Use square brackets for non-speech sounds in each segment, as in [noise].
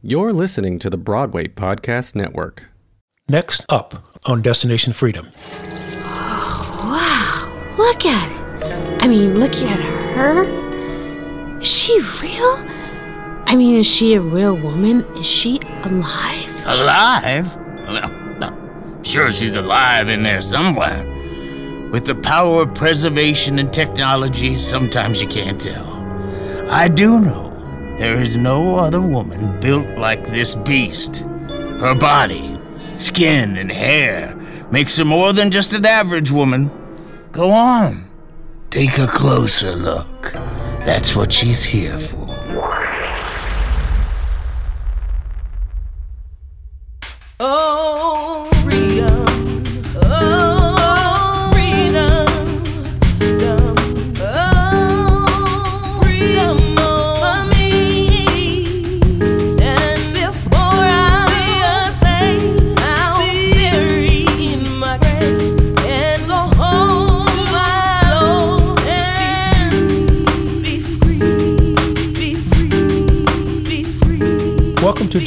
You're listening to the Broadway Podcast Network. Next up on Destination Freedom. Oh, Wow, look at it. I mean, look at her. Is she real? I mean, is she a real woman? Is she alive? Alive? Well, I'm sure she's alive in there somewhere. With the power of preservation and technology, sometimes you can't tell. I do know there is no other woman built like this beast. Her body, skin, and hair makes her more than just an average woman. Go on, take a closer look. That's what she's here for.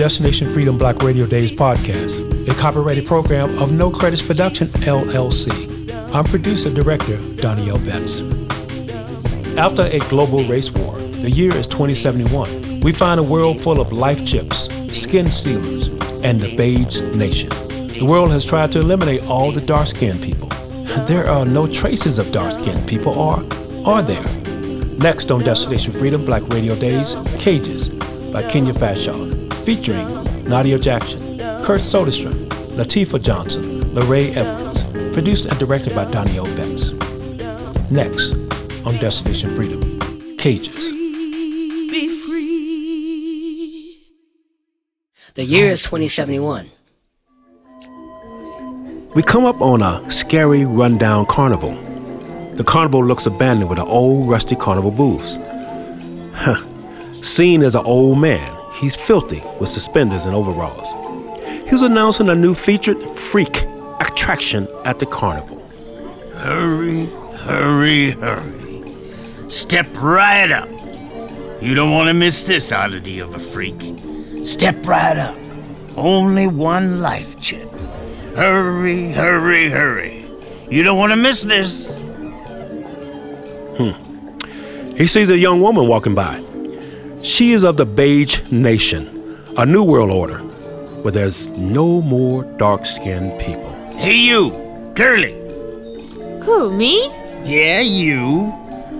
Destination Freedom Black Radio Days podcast, a copyrighted program of No Credits Production, LLC. I'm producer director Donnie L. Betts. After a global race war, the year is 2071. We find a world full of life chips, skin sealers, and the beige nation. The world has tried to eliminate all the dark skinned people. [laughs] There are no traces of dark skinned people, or are there? Next on Destination Freedom Black Radio Days, Cages by Kenya Fashaw, featuring Nadia Jackson, Kurt Soderstrom, Latifah Johnson, Larae Edwards, produced and directed by Donnie L. Betts. Next on Destination Freedom, Cages. be free. The year is 2071. We come up on a scary, rundown carnival. The carnival looks abandoned with an old, rusty carnival booths. [laughs] Huh. Seen as an old man, he's filthy with suspenders and overalls. He was announcing a new featured freak attraction at the carnival. Hurry, hurry, hurry. Step right up. You don't want to miss this oddity of a freak. Step right up. Only one life chip. Hurry, hurry, hurry. You don't want to miss this. Hmm. He sees a young woman walking by. She is of the Beige Nation, a new world order where there's no more dark skinned people. Hey, you, Curly. Who, me? Yeah, you.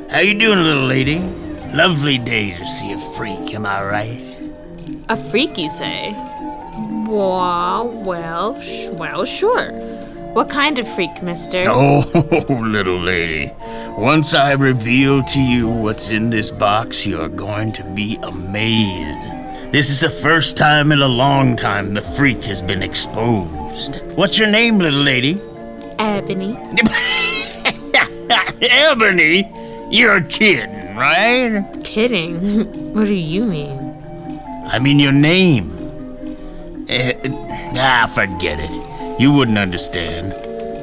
How you doing, little lady? Lovely day to see a freak, am I right? A freak, you say? Well, well, sh- well, sure. What kind of freak, mister? [laughs] Oh, little lady. Once I reveal to you what's in this box, you're going to be amazed. This is the first time in a long time the freak has been exposed. What's your name, little lady? Ebony. [laughs] Ebony? You're kidding, right? Kidding. [laughs] what do you mean? I mean your name. Eh, ah, forget it. You wouldn't understand.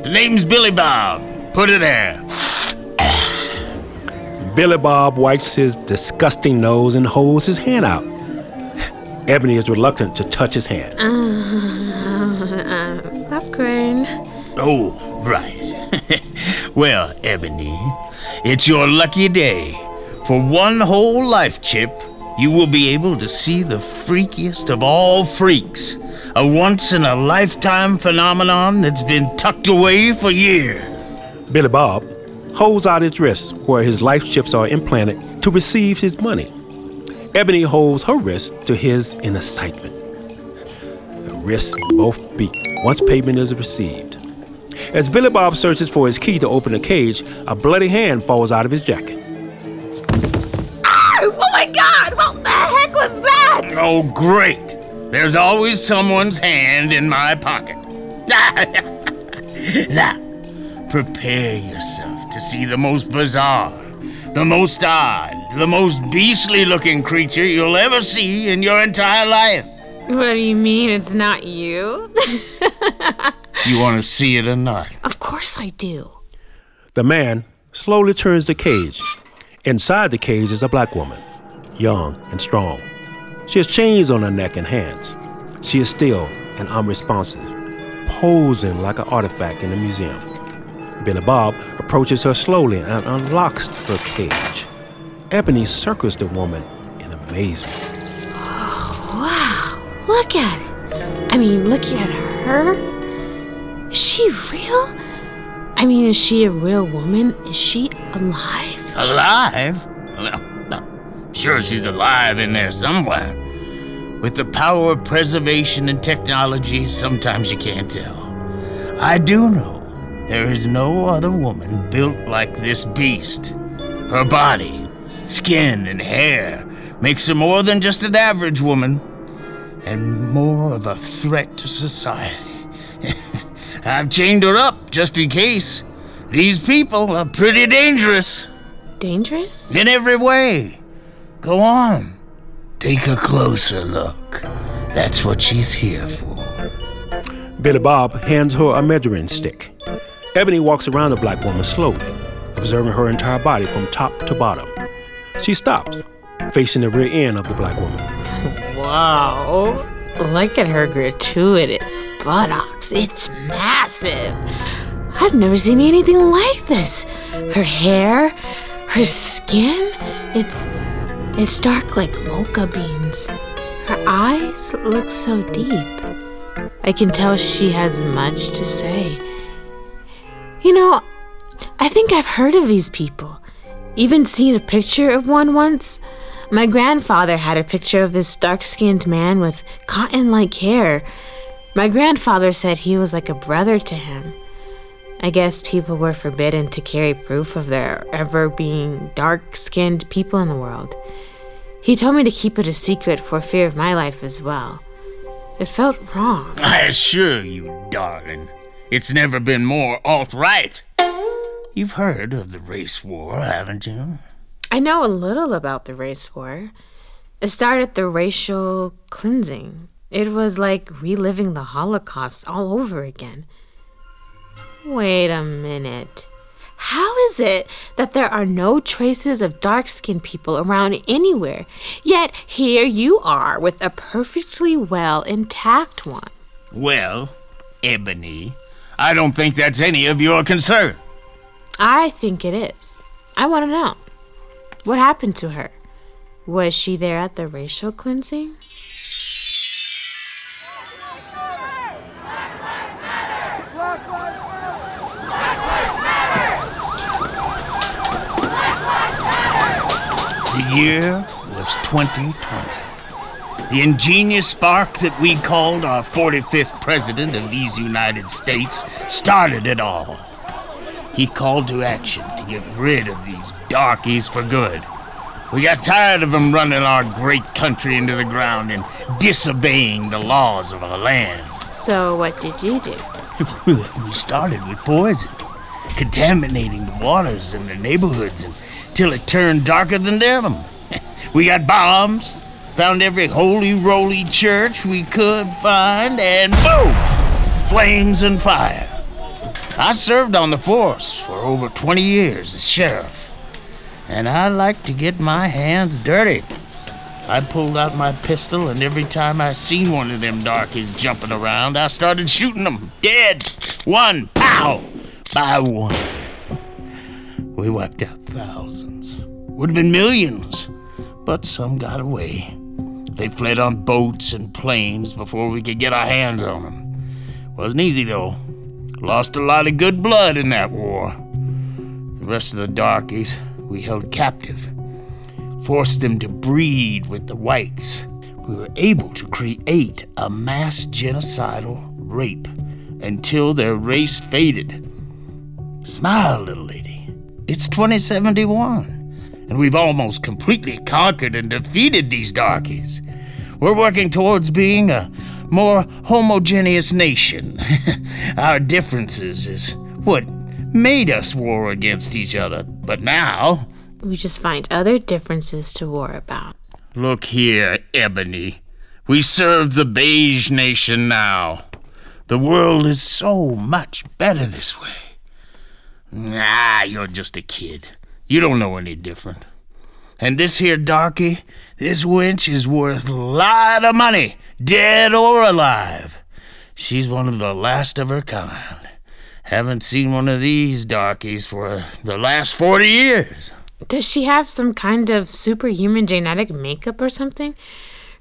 The name's Billy Bob. Put it there. [sighs] Billy Bob wipes his disgusting nose and holds his hand out. [sighs] Ebony is reluctant to touch his hand. [laughs] Uh, popcorn. Oh, right. [laughs] well, Ebony, it's your lucky day. For one whole life chip, you will be able to see the freakiest of all freaks. A once in a lifetime phenomenon that's been tucked away for years. Billy Bob holds out his wrist where his life chips are implanted to receive his money. Ebony holds her wrist to his in excitement. The wrists both beat once payment is received. As Billy Bob searches for his key to open the cage, a bloody hand falls out of his jacket. Oh, great. There's always someone's hand in my pocket. [laughs] now, prepare yourself to see the most bizarre, the most odd, the most beastly looking creature you'll ever see in your entire life. What do you mean it's not you? You want to see it or not? of course I do. The man slowly turns the cage. Inside the cage is a black woman, young and strong. She has chains on her neck and hands. She is still and unresponsive, posing like an artifact in a museum. Billy Bob approaches her slowly and unlocks her cage. Ebony circles the woman in amazement. Wow, look at it. I mean, look at her. Is she real? I mean, is she a real woman? Is she alive? Alive? Well, I'm sure she's alive in there somewhere. With the power of preservation and technology, sometimes you can't tell. I do know there is no other woman built like this beast. Her body, skin, and hair makes her more than just an average woman, and more of a threat to society. [laughs] I've chained her up just in case. These people are pretty dangerous Dangerous? in every way. Go on. Take a closer look. That's what she's here for. Billy Bob hands her a measuring stick. Ebony walks around the black woman slowly, observing her entire body from top to bottom. She stops, facing the rear end of the black woman. Wow. Look at her gratuitous buttocks. It's massive. I've never seen anything like this. Her hair, her skin, it's it's dark like mocha beans. Her eyes look so deep. I can tell she has much to say. You know, I think I've heard of these people. Even seen a picture of one once. My grandfather had a picture of this dark skinned man with cotton like hair. My grandfather said he was like a brother to him. I guess people were forbidden to carry proof of there ever being dark skinned people in the world. He told me to keep it a secret for fear of my life as well. It felt wrong. I assure you, darling, it's never been more alt right. You've heard of the race war, haven't you? I know a little about the race war. It started the racial cleansing. It was like reliving the Holocaust all over again. Wait a minute. How is it that there are no traces of dark skinned people around anywhere, yet here you are with a perfectly well intact one? Well, Ebony, I don't think that's any of your concern. I think it is. I want to know. What happened to her? Was she there at the racial cleansing? The year was 2020. The ingenious spark that we called our 45th president of these United States started it all. He called to action to get rid of these darkies for good. We got tired of them running our great country into the ground and disobeying the laws of our land. So, what did you do? [laughs] we started with poison, contaminating the waters in the neighborhoods until it turned darker than them. [laughs] We got bombs, found every holy roly church we could find, and boom! Flames and fire. I served on the force for over 20 years as sheriff, and I like to get my hands dirty. I pulled out my pistol, and every time I seen one of them darkies jumping around, I started shooting them. Dead. One. Pow! By one. We wiped out thousands. Would have been millions. But some got away. They fled on boats and planes before we could get our hands on them. Wasn't easy, though. Lost a lot of good blood in that war. The rest of the darkies we held captive forced them to breed with the whites. We were able to create a mass genocidal rape until their race faded. Smile, little lady. It's 2071, and we've almost completely conquered and defeated these darkies. We're working towards being a more homogeneous nation. [laughs] Our differences is what made us war against each other, but now We just find other differences to war about. Look here, Ebony. We serve the beige nation now. The world is so much better this way. Nah, you're just a kid. You don't know any different. And this here darky, this wench is worth a lot of money, dead or alive. She's one of the last of her kind. Haven't seen one of these darkies for the last 40 years. Does she have some kind of superhuman genetic makeup or something?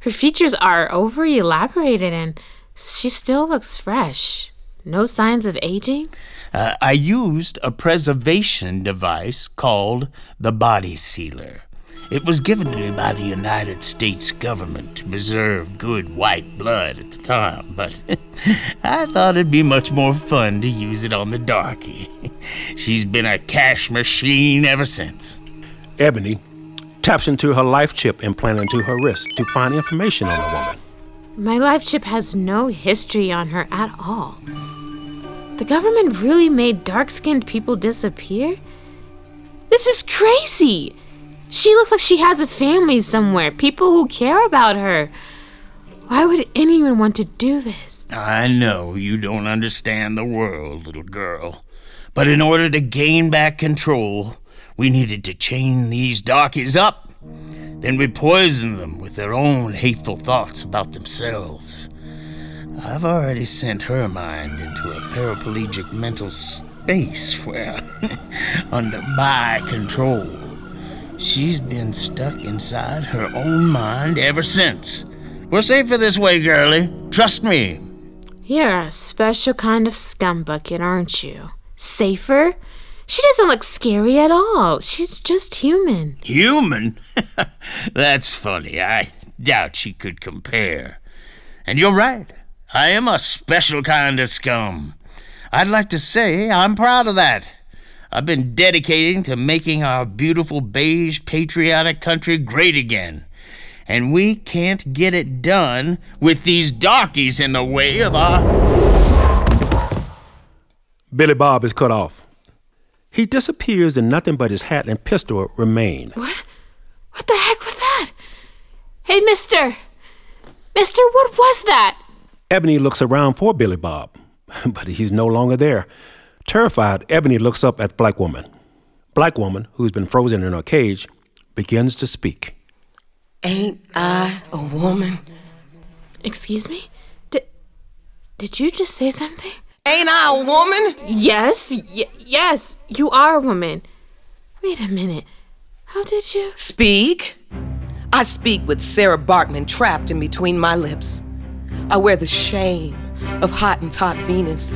Her features are over elaborated and she still looks fresh. No signs of aging? Uh, I used a preservation device called the Body Sealer. It was given to me by the United States government to preserve good white blood at the time, but [laughs] I thought it'd be much more fun to use it on the darky. [laughs] She's been a cash machine ever since. Ebony taps into her life chip implanted into her wrist to find information on the woman. My life chip has no history on her at all. The government really made dark skinned people disappear? This is crazy! She looks like she has a family somewhere, people who care about her. Why would anyone want to do this? I know you don't understand the world, little girl. But in order to gain back control, we needed to chain these darkies up. Then we poisoned them with their own hateful thoughts about themselves. I've already sent her mind into a paraplegic mental space where, [laughs] under my control, she's been stuck inside her own mind ever since. We're safer this way, girlie. Trust me. You're a special kind of scumbucket, aren't you? Safer? She doesn't look scary at all. She's just human. Human? [laughs] That's funny. I doubt she could compare. And you're right. I am a special kind of scum. I'd like to say I'm proud of that. I've been dedicating to making our beautiful beige patriotic country great again. And we can't get it done with these darkies in the way of our. Billy Bob is cut off. He disappears and nothing but his hat and pistol remain. What? What the heck was that? Hey, mister! Mister, what was that? Ebony looks around for Billy Bob, [laughs] but he's no longer there. Terrified, Ebony looks up at Black Woman. Black Woman, who's been frozen in her cage, begins to speak. Ain't I a woman? Excuse me? Did, did you just say something? Ain't I a woman? Yes, y- yes, you are a woman. Wait a minute. How did you? Speak. I speak with Sarah Baartman trapped in between my lips. I wear the shame of Hottentot Venus.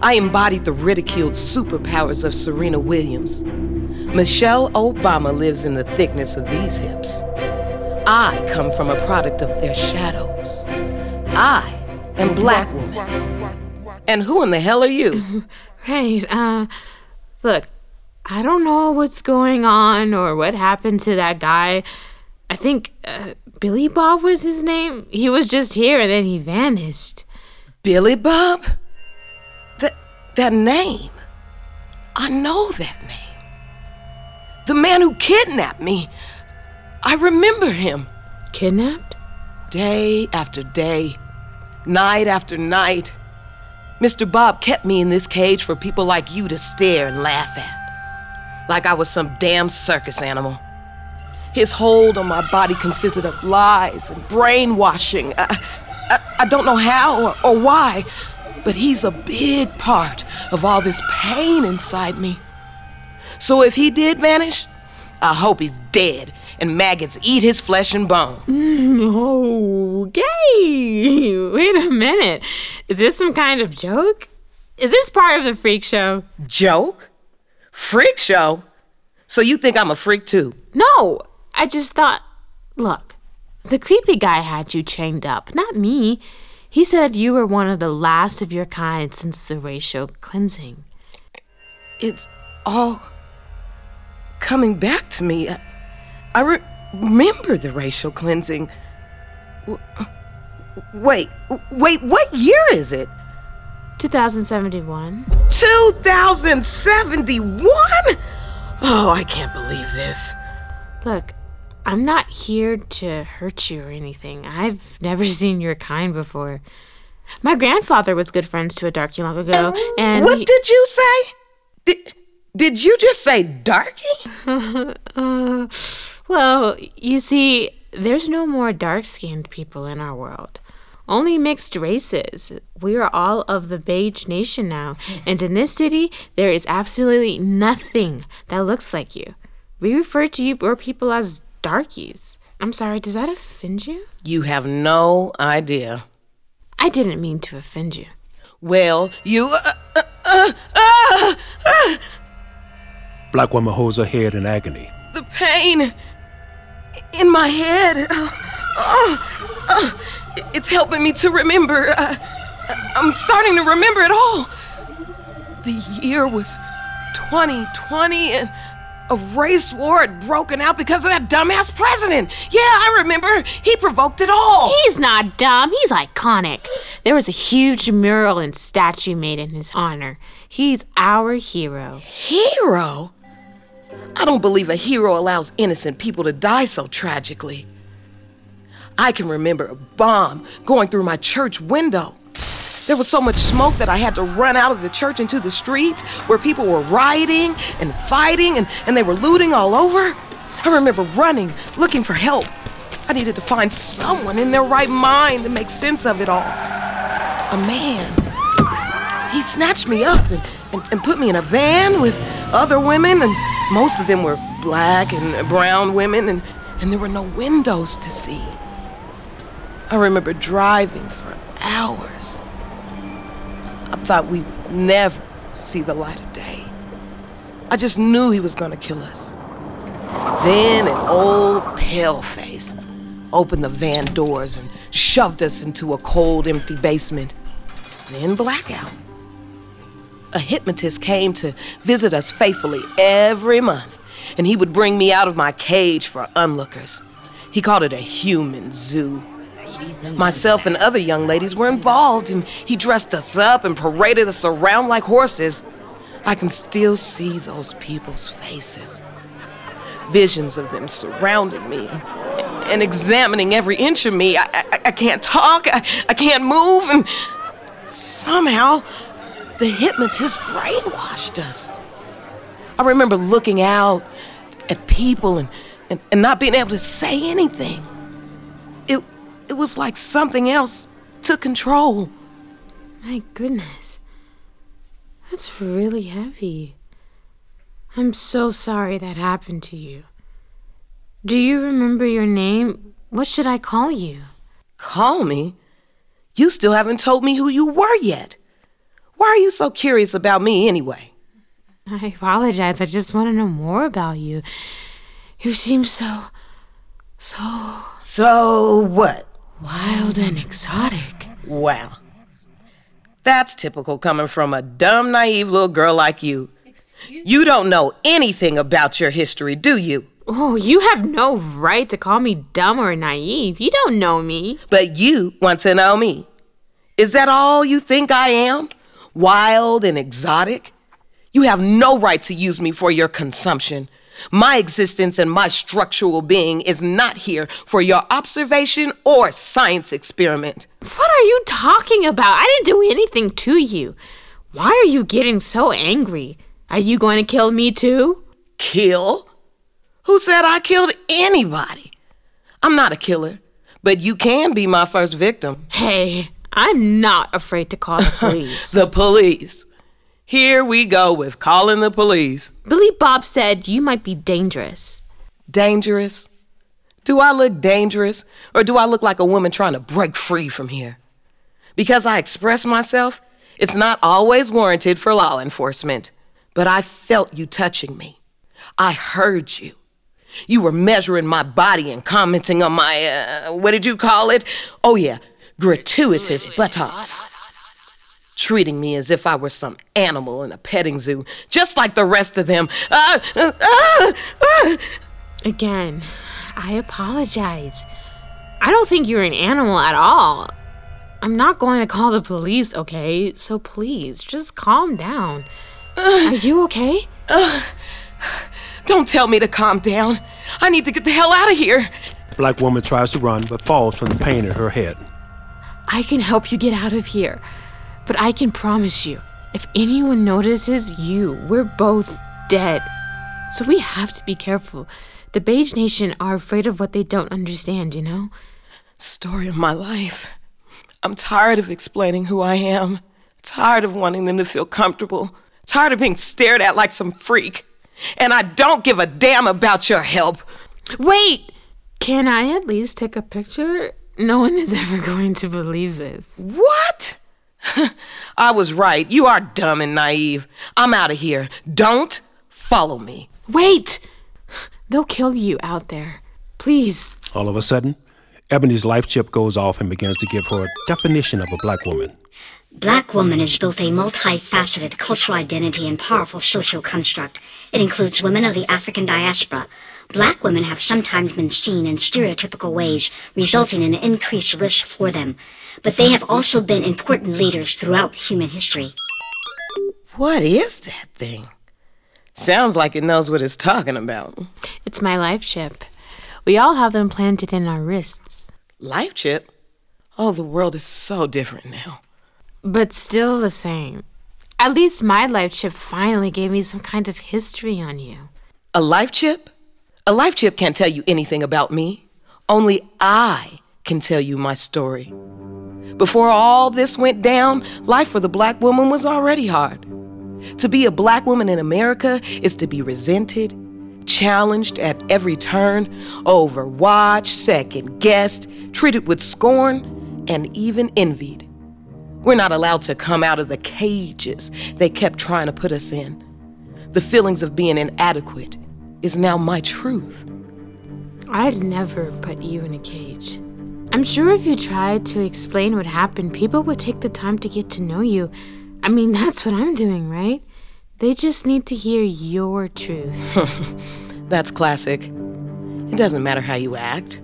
I embodied the ridiculed superpowers of Serena Williams. Michelle Obama lives in the thickness of these hips. I come from a product of their shadows. I am Black Woman. And who in the hell are you? [laughs] Right, uh, look, I don't know what's going on or what happened to that guy. I think uh, Billy Bob was his name. He was just here and then he vanished. Billy Bob? That that name. I know that name. The man who kidnapped me. I remember him. Kidnapped? Day after day, night after night. Mr. Bob kept me in this cage for people like you to stare and laugh at. Like I was some damn circus animal. His hold on my body consisted of lies and brainwashing. I, I, I don't know how or, or why, but he's a big part of all this pain inside me. So if he did vanish, I hope he's dead and maggots eat his flesh and bone. [laughs] Okay. Wait a minute. Is this some kind of joke? Is this part of the freak show? Joke? Freak show? So you think I'm a freak too? No, I just thought. Look, the creepy guy had you chained up, not me. He said you were one of the last of your kind since the racial cleansing. It's all coming back to me. I, I re- remember the racial cleansing. Wait, wait, what year is it? 2071. 2071? Oh, I can't believe this. Look, I'm not here to hurt you or anything. I've never [laughs] seen your kind before. My grandfather was good friends to a darky long ago, and What he- did you say? Did, did you just say darky? uh, [laughs] Well, you see, there's no more dark skinned people in our world. Only mixed races. We are all of the beige nation now. And in this city, there is absolutely nothing that looks like you. We refer to you or people as darkies. I'm sorry, does that offend you? You have no idea. I didn't mean to offend you. Well, you. Uh, uh, uh, uh, uh, Black woman holds her head in agony. the pain in my head. Oh, oh, oh, it's helping me to remember. Uh, I'm starting to remember it all. The year was 2020 and a race war had broken out because of that dumbass president. Yeah, I remember. He provoked it all. He's not dumb, he's iconic. There was a huge mural and statue made in his honor. He's our hero. Hero? I don't believe a hero allows innocent people to die so tragically. I can remember a bomb going through my church window. There was so much smoke that I had to run out of the church into the streets where people were rioting and fighting and, and they were looting all over. I remember running, looking for help. I needed to find someone in their right mind to make sense of it all. A man. He snatched me up and, and, and put me in a van with other women, and most of them were black and brown women, and, and there were no windows to see. I remember driving for hours. Thought we would never see the light of day. I just knew he was gonna kill us. Then an old paleface opened the van doors and shoved us into a cold, empty basement. Then blackout. A hypnotist came to visit us faithfully every month, and he would bring me out of my cage for onlookers. He called it a human zoo. Myself and other young ladies were involved, and he dressed us up and paraded us around like horses. I can still see those people's faces. Visions of them surrounding me and examining every inch of me. I, I, I can't talk, I, I can't move, and somehow the hypnotist brainwashed us. I remember looking out at people and, and, and not being able to say anything. It, was like something else took control. My goodness. That's really heavy. I'm so sorry that happened to you. Do you remember your name? What should I call you? Call me? You still haven't told me who you were yet. Why are you so curious about me anyway? I apologize. I just want to know more about you. You seem so. so So what? Wild and exotic. Wow. That's typical coming from a dumb, naive little girl like you. You don't know anything about your history, do you? Oh, you have no right to call me dumb or naive. You don't know me. But you want to know me. Is that all you think I am? Wild and exotic? You have no right to use me for your consumption. My existence and my structural being is not here for your observation or science experiment. What are you talking about? I didn't do anything to you. Why are you getting so angry? Are you going to kill me too? Kill? Who said I killed anybody? I'm not a killer, but you can be my first victim. Hey, I'm not afraid to call the [laughs] police. The police. Here we go with calling the police. Billy Bob said you might be dangerous. Dangerous? Do I look dangerous, or do I look like a woman trying to break free from here? Because I express myself, it's not always warranted for law enforcement. But I felt you touching me. I heard you. You were measuring my body and commenting on my, uh, what did you call it? Oh, yeah, gratuitous buttocks. Treating me as if I were some animal in a petting zoo, just like the rest of them. Uh, uh, uh, uh. Again, I apologize. I don't think you're an animal at all. I'm not going to call the police, okay? So please, just calm down. Are you okay? Don't tell me to calm down. I need to get the hell out of here. Black woman tries to run but falls from the pain in her head. I can help you get out of here. But I can promise you, if anyone notices you, we're both dead. So we have to be careful. The Beige Nation are afraid of what they don't understand, you know? Story of my life. I'm tired of explaining who I am. Tired of wanting them to feel comfortable. Tired of being stared at like some freak. And I don't give a damn about your help. Wait! Can I at least take a picture? No one is [laughs] ever going to believe this. What? [laughs] I was right. You are dumb and naive. I'm out of here. Don't follow me. Wait! They'll kill you out there. Please. All of a sudden, Ebony's life chip goes off and begins to give her a definition of a black woman. Black woman is both a multifaceted cultural identity and powerful social construct. It includes women of the African diaspora. Black women have sometimes been seen in stereotypical ways, resulting in an increased risk for them. But they have also been important leaders throughout human history. What is that thing? Sounds like it knows what it's talking about. It's my life chip. We all have them planted in our wrists. Life chip? Oh, the world is so different now. But still the same. At least my life chip finally gave me some kind of history on you. A life chip? A life chip can't tell you anything about me. Only I can tell you my story. Before all this went down, life for the black woman was already hard. To be a black woman in America is to be resented, challenged at every turn, overwatched, second guessed, treated with scorn, and even envied. We're not allowed to come out of the cages they kept trying to put us in. The feelings of being inadequate is now my truth. I'd never put you in a cage. I'm sure if you tried to explain what happened, people would take the time to get to know you. I mean, [laughs] that's what I'm doing, right? They just need to hear your truth. [laughs] That's classic. It doesn't matter how you act,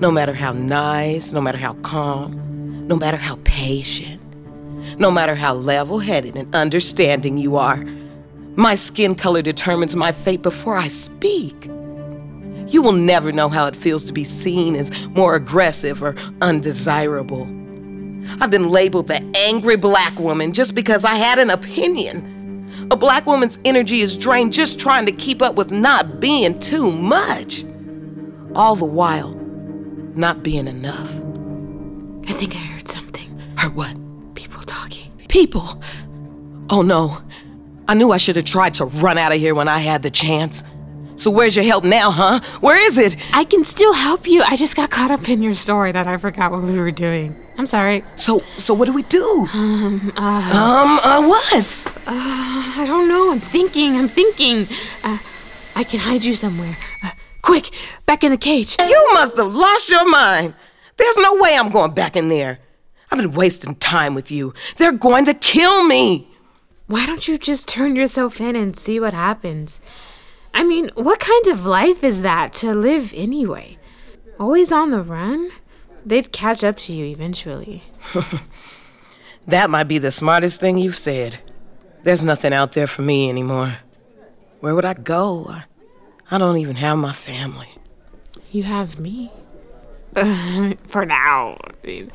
no matter how nice, no matter how calm, no matter how patient, no matter how level headed and understanding you are. My skin color determines my fate before I speak. You will never know how it feels to be seen as more aggressive or undesirable. I've been labeled the angry black woman just because I had an opinion. A black woman's energy is drained just trying to keep up with not being too much. All the while, not being enough. I think I heard something. Heard what? People talking. People. Oh no. I knew I should have tried to run out of here when I had the chance. So where's your help now, huh? Where is it? I can still help you. I just got caught up in your story that I forgot what we were doing. I'm sorry. So so what do we do? Um, uh, um, uh, what? Uh, I don't know. I'm thinking. I'm thinking. Uh, I can hide you somewhere. Uh, quick, back in the cage. You must have lost your mind. There's no way I'm going back in there. I've been wasting time with you. They're going to kill me. Why don't you just turn yourself in and see what happens? I mean, what kind of life is that to live anyway? Always on the run? They'd catch up to you eventually. [laughs] That might be the smartest thing you've said. There's nothing out there for me anymore. Where would I go? I, I don't even have my family. You have me. [laughs] For now. I mean,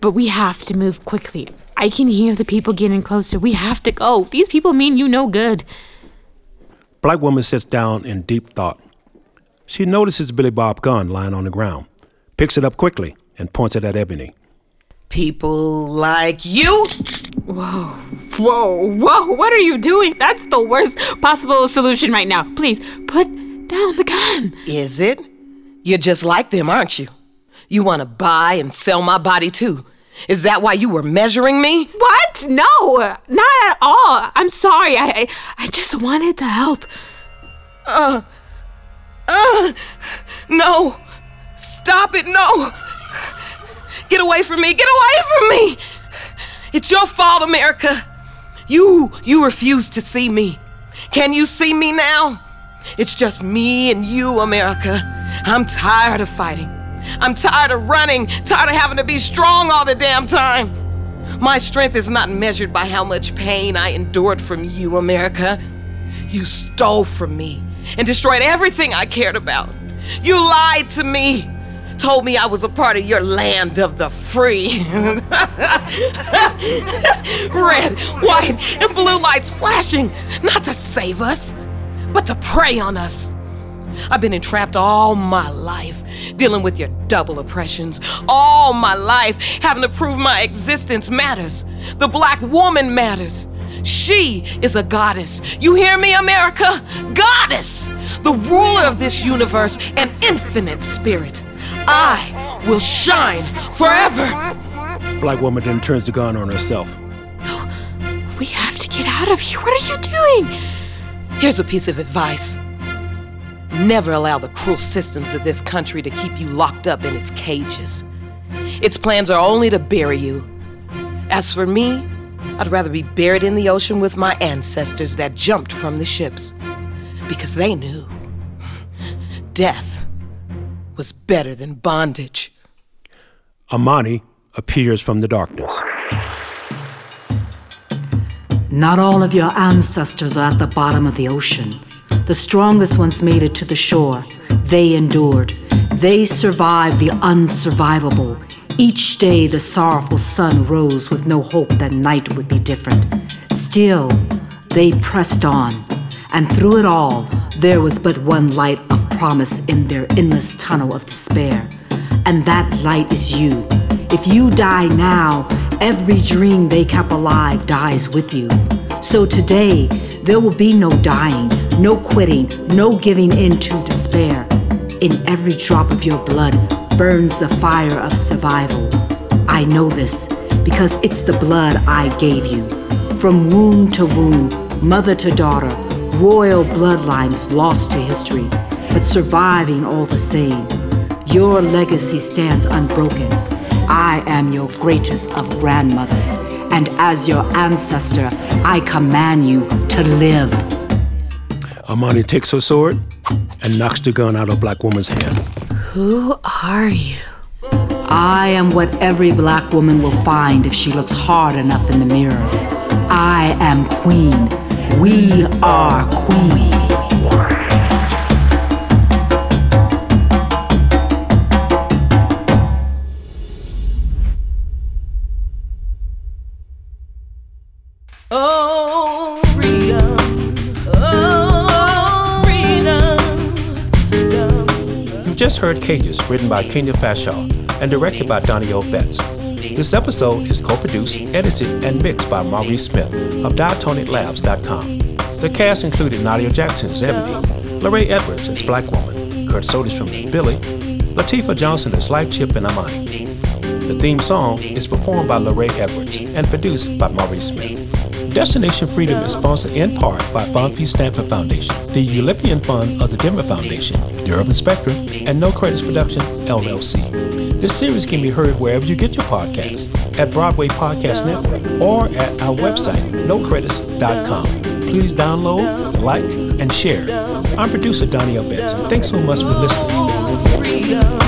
But we have to move quickly. I can hear the people getting closer. We have to go. These people mean you no good. Black woman sits down in deep thought. She notices Billy Bob gun lying on the ground, picks it up quickly, and points it at Ebony. People like you? Whoa, whoa, whoa, what are you doing? That's the worst possible solution right now. Please, put down the gun. Is it? You're just like them, aren't you? You want to buy and sell my body too. Is that why you were measuring me? What? No, not at all. I'm sorry. I, I, I just wanted to help. Uh, no. Stop it, no. Get away from me. Get away from me. It's your fault, America. You, you refuse to see me. Can you see me now? It's just me and you, America. I'm tired of fighting. I'm tired of running, tired of having to be strong all the damn time. My strength is not measured by how much pain I endured from you, America. You stole from me and destroyed everything I cared about. You lied to me, told me I was a part of your land of the free. [laughs] Red, white, and blue lights flashing, not to save us, but to prey on us. I've been entrapped all my life, dealing with your double oppressions. All my life, having to prove my existence matters. The black woman matters. She is a goddess. You hear me, America? Goddess! The ruler of this universe, an infinite spirit. I will shine forever. Black woman then turns the gun on herself. No, [gasps] We have to get out of here. What are you doing? Here's a piece of advice never allow the cruel systems of this country to keep you locked up in its cages. Its plans are only to bury you. As for me, I'd rather be buried in the ocean with my ancestors that jumped from the ships. Because they knew death was better than bondage. Amani appears from the darkness. Not all of your ancestors are at the bottom of the ocean. The strongest ones made it to the shore. They endured. They survived the unsurvivable. Each day the sorrowful sun rose with no hope that night would be different. Still, they pressed on. And through it all, there was but one light of promise in their endless tunnel of despair. And that light is you. If you die now, every dream they kept alive dies with you. So today, there will be no dying, no quitting, no giving in to despair. In every drop of your blood burns the fire of survival. I know this because it's the blood I gave you. From womb to womb, mother to daughter, royal bloodlines lost to history, but surviving all the same. Your legacy stands unbroken. I am your greatest of grandmothers, and as your ancestor, I command you to live. Amani takes her sword and knocks the gun out of Black woman's hand. Who are you? I am what every black woman will find if she looks hard enough in the mirror. I am Queen. We are Queen. Just heard Cages, written by Kenya Fashaw and directed by Donnie L. Betts. This episode is co-produced, edited, and mixed by Maurice Smith of DiatonicLabs.com. The cast included Nadia Jackson as Ebony, Lorraine Edwards as Black Woman, Kurt Soderstrom as Billy, Latifah Johnson as Life Chip and Amani. The theme song is performed by Lorraine Edwards and produced by Maurice Smith. Destination Freedom is sponsored in part by Bonfils Stanton Foundation, the Eulipian Fund of the Denver Foundation, the Urban Spectrum, and No Credits Production, LLC. This series can be heard wherever you get your podcasts, at Broadway Podcast Network, or at our website, nocredits.com. Please download, like, and share. I'm producer Donnie. Benson. Thanks so much for listening.